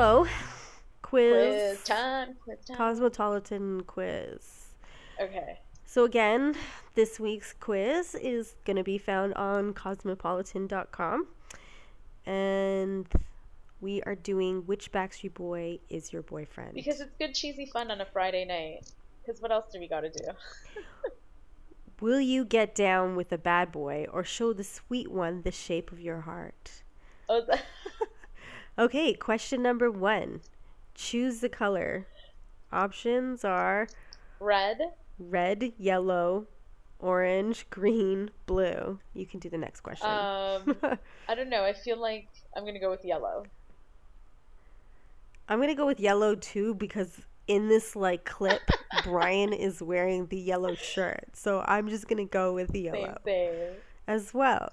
So, quiz, Quiz time. Quiz time. cosmopolitan quiz. Okay. So again, this week's quiz is going to be found on cosmopolitan.com. And we are doing which Backstreet Boy is your boyfriend? Because it's good, cheesy fun on a Friday night. Because what else do we got to do? Will you get down with a bad boy or show the sweet one the shape of your heart? Oh, Okay, question number 1. Choose the color. Options are red. red, yellow, orange, green, blue. You can do the next question. Um, I don't know. I feel like I'm gonna go with yellow. I'm gonna go with yellow too because in this like clip, Brian is wearing the yellow shirt, so I'm just gonna go with the Same, yellow same. as well.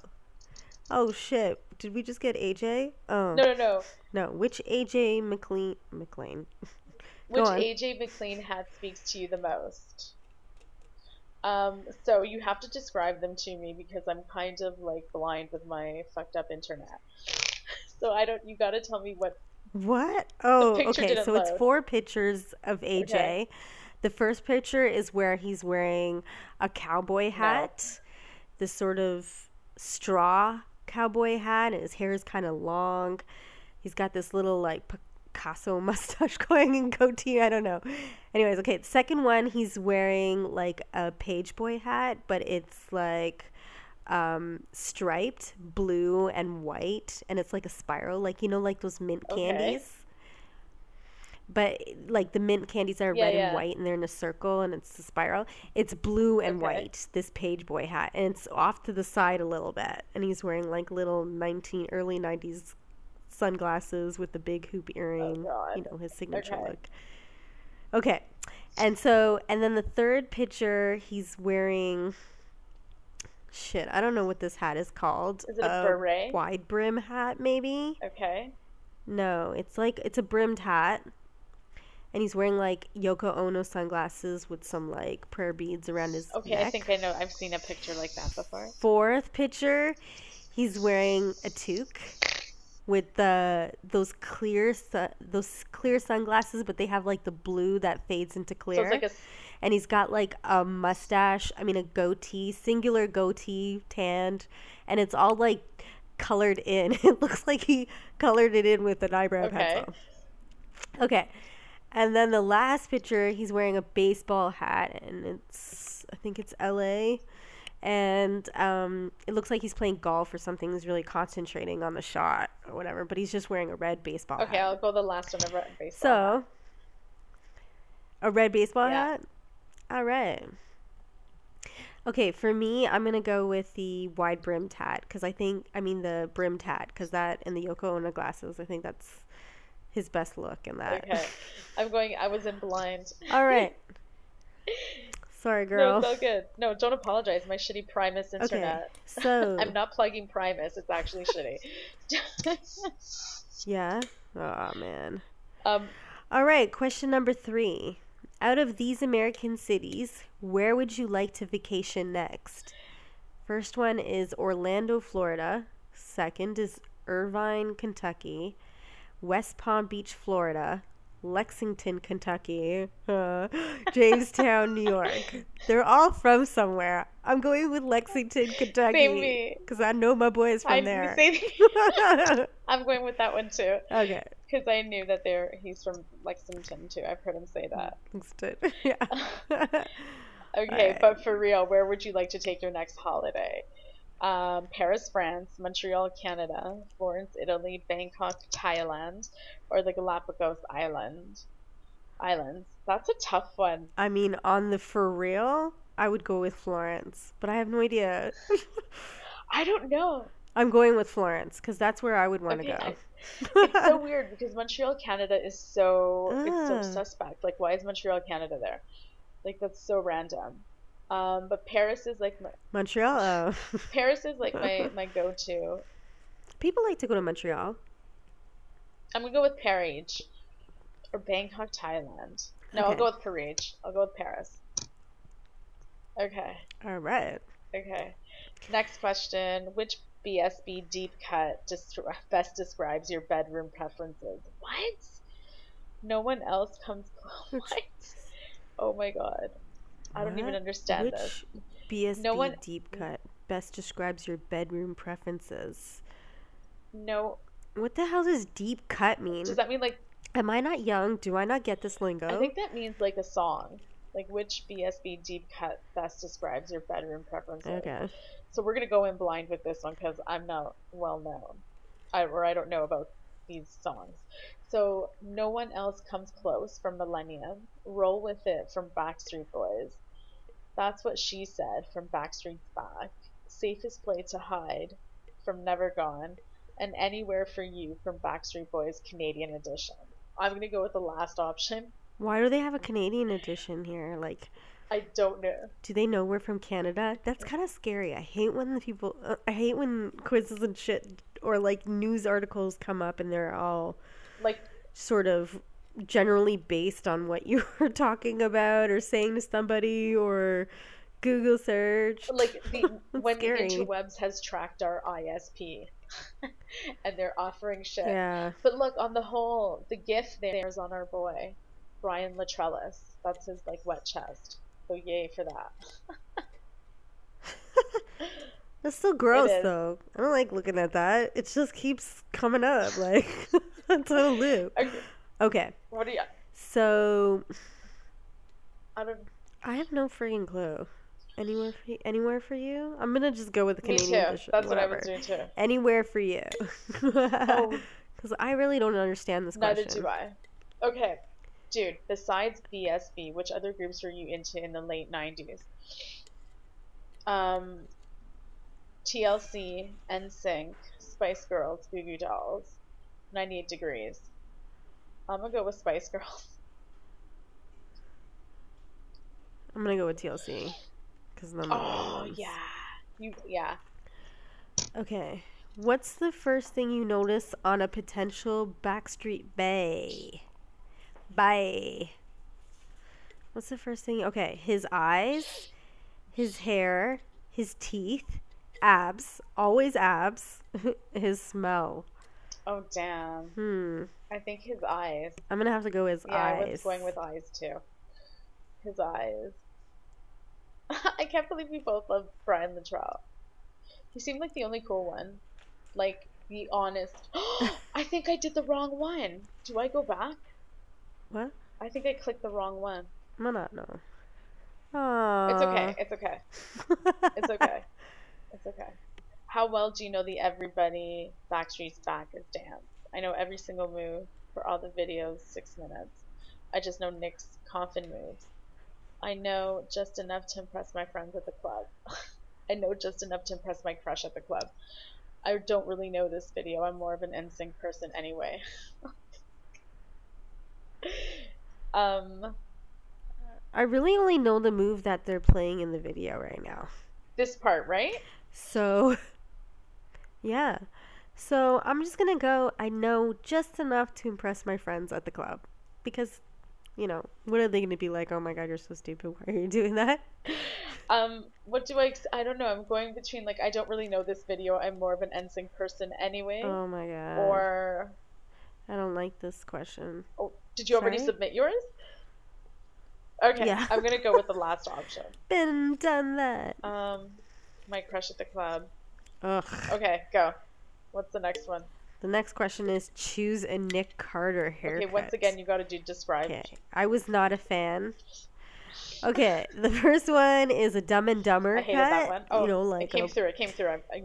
Oh shit! Did we just get AJ? Oh No, no, no. no. Which AJ McLean? McLean. Which on. AJ McLean hat speaks to you the most? Um, so you have to describe them to me because I'm kind of like blind with my fucked up internet. So I don't. You got to tell me what. What? Oh, okay. So it's four pictures of AJ. Okay. The first picture is where he's wearing a cowboy hat, this sort of straw cowboy hat, and his hair is kind of long. He's got this little like Picasso mustache going and goatee. I don't know. Anyways, okay. The second one, he's wearing like a page boy hat, but it's like um striped blue and white and it's like a spiral like you know like those mint Okay. But like the mint candies are Yeah, red yeah. and white and they're in a circle and it's a spiral it's blue and Okay. white this page boy hat and it's off to the side a little bit and he's wearing like little 19 early 90s sunglasses with the big hoop oh, earring Oh, God. you know his signature Okay. look okay and so and then the third picture he's wearing shit i don't know what this hat is called Is it a beret? wide brim hat maybe Okay. no, it's like it's a brimmed hat. And he's wearing like Yoko Ono sunglasses with some like prayer beads around his neck. Okay. neck. I think I know. I've seen a picture like that before. Fourth picture, he's wearing a toque with the those clear su- those clear sunglasses, but they have like the blue that fades into So clear. it's like a. and he's got like a mustache, I mean a goatee, singular goatee tanned, and it's all like colored in. It looks like he colored it in with an eyebrow Okay. pencil. Okay. And then the last picture, he's wearing a baseball hat, and it's I think it's L.A. And um, it looks like he's playing golf or something. He's really concentrating on the shot or whatever. But he's just wearing a red baseball Okay, hat. I'll go the last one of red baseball. So, a red baseball Yeah. hat. All right. Okay, for me, I'm gonna go with the wide brimmed hat because I think, I mean, the brimmed hat because that and the Yoko Ono glasses. I think that's his best look in that. Okay. I'm going. I was in blind. All right. Sorry, No, girl. it's all good. No, don't apologize. My shitty Primus internet. okay. So, I'm not plugging Primus. It's actually shitty. yeah. Oh man. um, All right, question number three. Out of these American cities, where would you like to vacation next? First one is Orlando, Florida. Second is Irvine, Kentucky. West Palm Beach, Florida. Lexington, Kentucky. Uh, Jamestown, New York. They're all from somewhere. I'm going with Lexington, Kentucky. Because I know my boy is I from there. same- I'm going with that one too okay. because I knew that they're he's from Lexington too. I've heard him say that. Lexington. Yeah. Okay, Alright. but for real, where would you like to take your next holiday? Um, Paris, France, Montreal, Canada, Florence, Italy, Bangkok, Thailand, or the Galapagos Island Islands. That's a tough one. I mean, on the for real, I would go with Florence, but I have no idea. I don't know. I'm going with Florence because that's where I would want to Okay, go. It's so weird because Montreal, Canada is so it's so Ah. suspect. Like, why is Montreal, Canada there? Like, that's so random. Um, but Paris is like my, Montreal. Oh. Paris is like my my go-to. People like to go to Montreal. I'm gonna go with Paris or Bangkok, Thailand. No, I'll go with Paris. I'll go with Paris. Okay. All right. Okay. Next question: Which BSB deep cut best describes your bedroom preferences? What? No one else comes close. What? Oh my god. I don't even understand Which this. BSB No one- deep cut best describes your bedroom preferences? No. What the hell does deep cut mean? Does that mean like Am I not young? Do I not get this lingo? I think that means like a song. Like which BSB deep cut best describes your bedroom preferences. Okay. So we're gonna go in blind with this one because I'm not well known, I, or I don't know about these songs. So no one else comes close from Millennium. Roll with it from Backstreet Boys. That's what she said from Backstreet's Back. Safest place to hide from Never Gone, and Anywhere for You from Backstreet Boys Canadian Edition. I'm gonna go with the last option. Why do they have a Canadian edition here? Like, I don't know. do they know we're from Canada? That's kind of scary. I hate when the people. Uh, I hate when quizzes and shit or like news articles come up and they're all Like sort of generally based on what you were talking about or saying to somebody or Google search. like the when the scary. interwebs has tracked our ISP and they're offering shit. Yeah. But look, on the whole, the gift there is on our boy, Brian Littrell's. That's his like wet chest. So yay for that. That's still gross though. I don't like looking at that. It just keeps coming up like a loop. Okay, Okay. what do you? So I don't. I have no freaking clue. Anywhere for you, anywhere for you? I'm gonna just go with the Canadian Me too. edition. That's what I whatever. was doing too. Anywhere for you. Oh. Because I really don't understand this Neither question. do I. Okay, dude. Besides BSB, which other groups were you into in the late '90s? Um, TLC, NSYNC, Spice Girls, Goo Goo Dolls, 98 Degrees. I'm gonna go with Spice Girls. I'm gonna go with TLC. Because Oh those. yeah, you yeah. Okay. What's the first thing you notice on a potential Backstreet Bay? Bay. What's the first thing? Okay, his eyes, his hair, his teeth, abs, always abs, his smell. Oh damn. Hmm. I think his eyes. I'm gonna have to go with Yeah, I was going with eyes too. His eyes. I can't believe we both love Brian Littrell. He seemed like the only cool one. Like the honest. I think I did the wrong one. Do I go back? What? I think I clicked the wrong one. I'm not know. It's okay. It's okay. It's okay. It's okay. How well do you know the Everybody Backstreet's Back is dance? I know every single move for all the videos, six minutes. I just know Nick's coffin moves. I know just enough to impress my friends at the club. I know just enough to impress my crush at the club. I don't really know this video. I'm more of an NSYNC person anyway. um, I really only know the move that they're playing in the video right now. this part, right? So, yeah. So I'm just gonna go. I know just enough to impress my friends at the club, because, you know, what are they gonna be like? Oh my god, you're so stupid. Why are you doing that? Um, what do I? I don't know. I'm going between like I don't really know this video. I'm more of an NSYNC person anyway. Oh my god. or I don't like this question. oh, did you already submit yours? Okay, Yeah. I'm gonna go with the last option. Been done that. Um, my crush at the club. Ugh. Okay, go. What's the next one? The next question is choose a Nick Carter haircut. Okay, once again, you got to do describe. Okay, I was not a fan. Okay, the first one is a Dumb and Dumber I hated cut. that one. Oh, you know, it came a- through. It came through. I, I,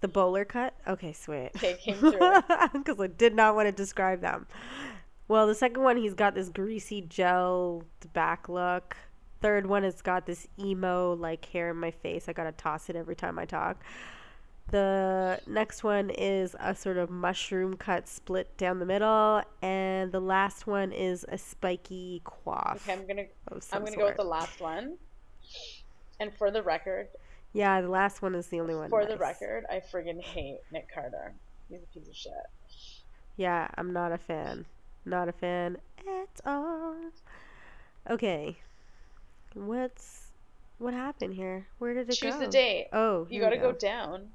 the bowler cut. Okay, sweet. okay, it came through. Because I did not want to describe them. Well, the second one, he's got this greasy gel back look. Third one it's got this emo like hair in my face. I gotta toss it every time I talk. The next one is a sort of mushroom cut split down the middle, and the last one is a spiky coif. Okay, I'm gonna I'm gonna go with the last one. And for the record, Yeah, the last one is the only one. for the record, I friggin' hate Nick Carter. He's a piece of shit. Yeah, I'm not a fan. Not a fan at all. Okay. What's what happened here? Where did it Choose go? Choose the date. Oh, You gotta go down.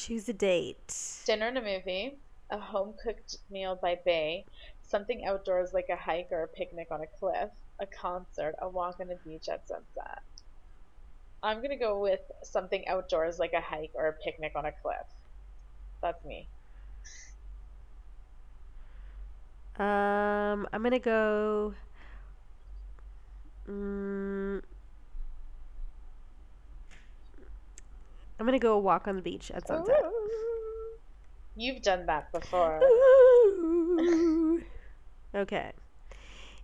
Choose a date. Dinner and a movie, a home cooked meal by bay, something outdoors like a hike or a picnic on a cliff, a concert, a walk on the beach at sunset. I'm going to go with something outdoors like a hike or a picnic on a cliff. That's me. Um, I'm gonna go. Mm, I'm gonna go walk on the beach at sunset. You've done that before. okay.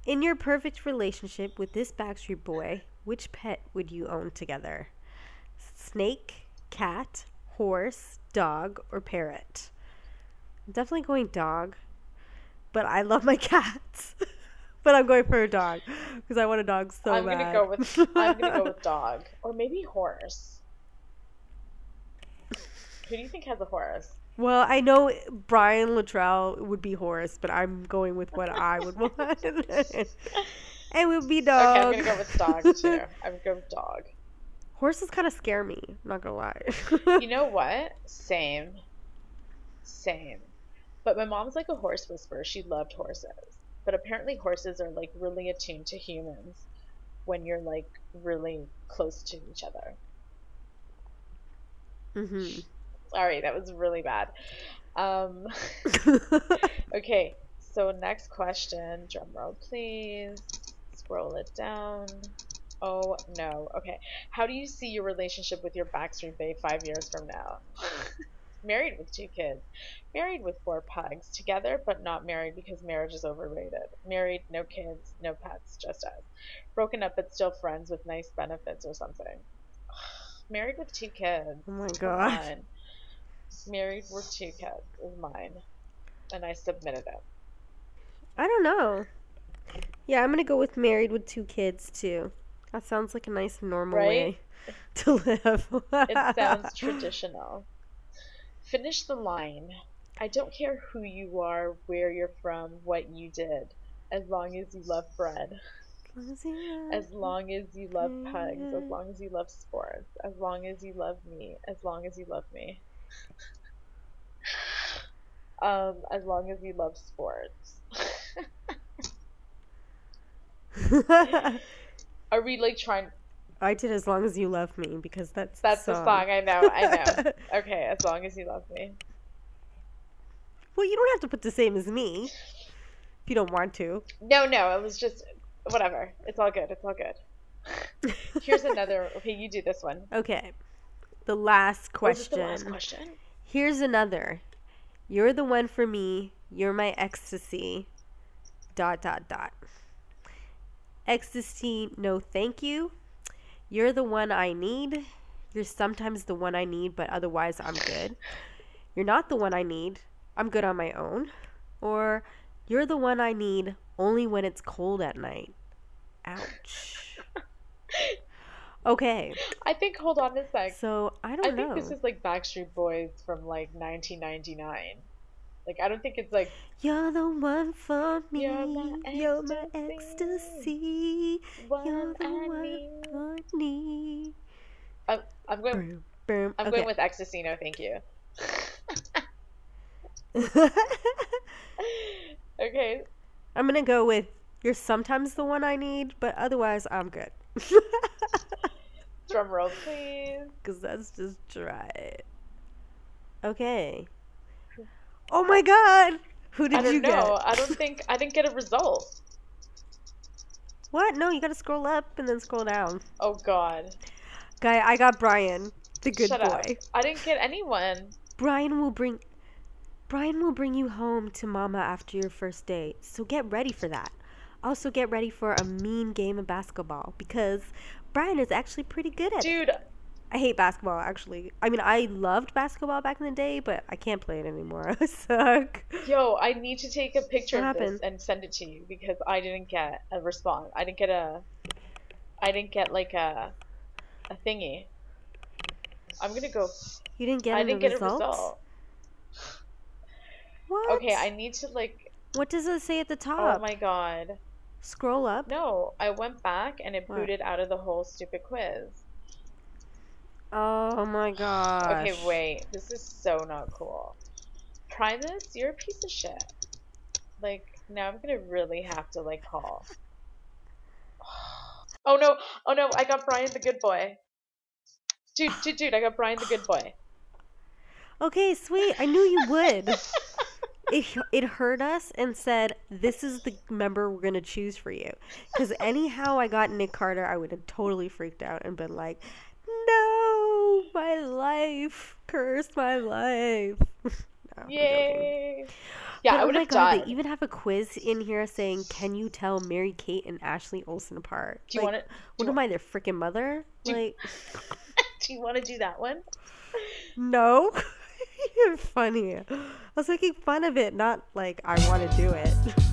In your perfect relationship with this Backstreet Boy, which pet would you own together? Snake, cat, horse, dog, or parrot? I'm definitely going dog, but I love my cats. but I'm going for a dog because I want a dog so I'm bad. gonna go with I'm gonna go with dog or maybe horse. Who do you think has a horse? Well, I know Brian Littrell would be horse, but I'm going with what I would want. it would be dog. Okay, I'm gonna go with dog too. I'm gonna go with dog. Horses kind of scare me. I'm not gonna lie. You know what? Same. Same. But my mom's like a horse whisperer. She loved horses. But apparently horses are like really attuned to humans when you're like really close to each other. Hmm Sorry, that was really bad. Um, okay, so next question. Drum roll, please. Scroll it down. Oh no. Okay. How do you see your relationship with your Backstreet Bay five years from now? married with two kids. Married with four pugs. Together but not married because marriage is overrated. Married, no kids, no pets, just us. Broken up but still friends with nice benefits or something. Married with two kids. oh my god. Married with two kids is mine. And I submitted it. I don't know. Yeah, I'm gonna go with married with two kids too. That sounds like a nice normal Right? way to live. It sounds traditional. Finish the line. I don't care who you are, where you're from, what you did, as long as you love bread, as long as you love pugs, as long as you love sports, as long as you love me, as long as you love me. Um, as long as you love sports. Are we like trying? I did as long as you love me because that's That's the song. I know. I know. Okay, as long as you love me. well, you don't have to put the same as me if you don't want to. No, no, it was just whatever. It's all good. It's all good. Here's another. Okay, you do this one. Okay. The last question. the last question? Here's another. You're the one for me. You're my ecstasy. Dot dot dot. Ecstasy, no thank you. You're the one I need. You're sometimes the one I need, but otherwise I'm good. You're not the one I need. I'm good on my own. Or you're the one I need only when it's cold at night. Ouch. Okay, I think. Hold on a sec. so I don't I know. think this is like Backstreet Boys from like 1999. Like I don't think it's like You're the one for me. You're my You're my ecstasy. ecstasy. You're the I one need. for me. I'm, I'm going. Boom, boom. I'm okay. going with ecstasy. No, thank you. Okay. I'm gonna go with you're sometimes the one I need, but otherwise I'm good. Drum roll, please. Cause that's just dry. Okay. Oh my god! Who I did don't you know. get? I don't think I didn't get a result. What? No, you gotta scroll up and then scroll down. Oh God. Guy, I got Brian, the good Shut boy. up. I didn't get anyone. Brian will bring Brian will bring you home to mama after your first date. So get ready for that. Also get ready for a mean game of basketball because Brian is actually pretty good at it. Dude, I hate basketball actually. I mean, I loved basketball back in the day, but I can't play it anymore. I suck. yo, I need to take a picture What of this and send it to you because I didn't get a response. I didn't get a I didn't get like a a thingy. I'm gonna go You didn't get I didn't get a results? result. What? Okay, I need to like What does it say at the oh top? oh my god. Scroll up. No, I went back and it What? booted out of the whole stupid quiz. Oh my god. Okay, wait. This is so not cool. Primus, you're a piece of shit. Like now I'm gonna really have to like call. Oh no! Oh no! I got Brian the good boy. Dude, dude, dude! I got Brian the good boy. Okay, sweet. I knew you would. it it heard us and said, "This is the member we're gonna choose for you." Because anyhow, I got Nick Carter, I would have totally freaked out and been like, "No, my life, curse my life." no, Yay! Yeah, But I oh would my have god, died. they even have a quiz in here saying, "Can you tell Mary Kate and Ashley Olsen apart?" Do you like, want to? What am I, their freaking mother? Do you- like, Do you want to do that one? no. You're funny. I was making fun of it, not like I want to do it.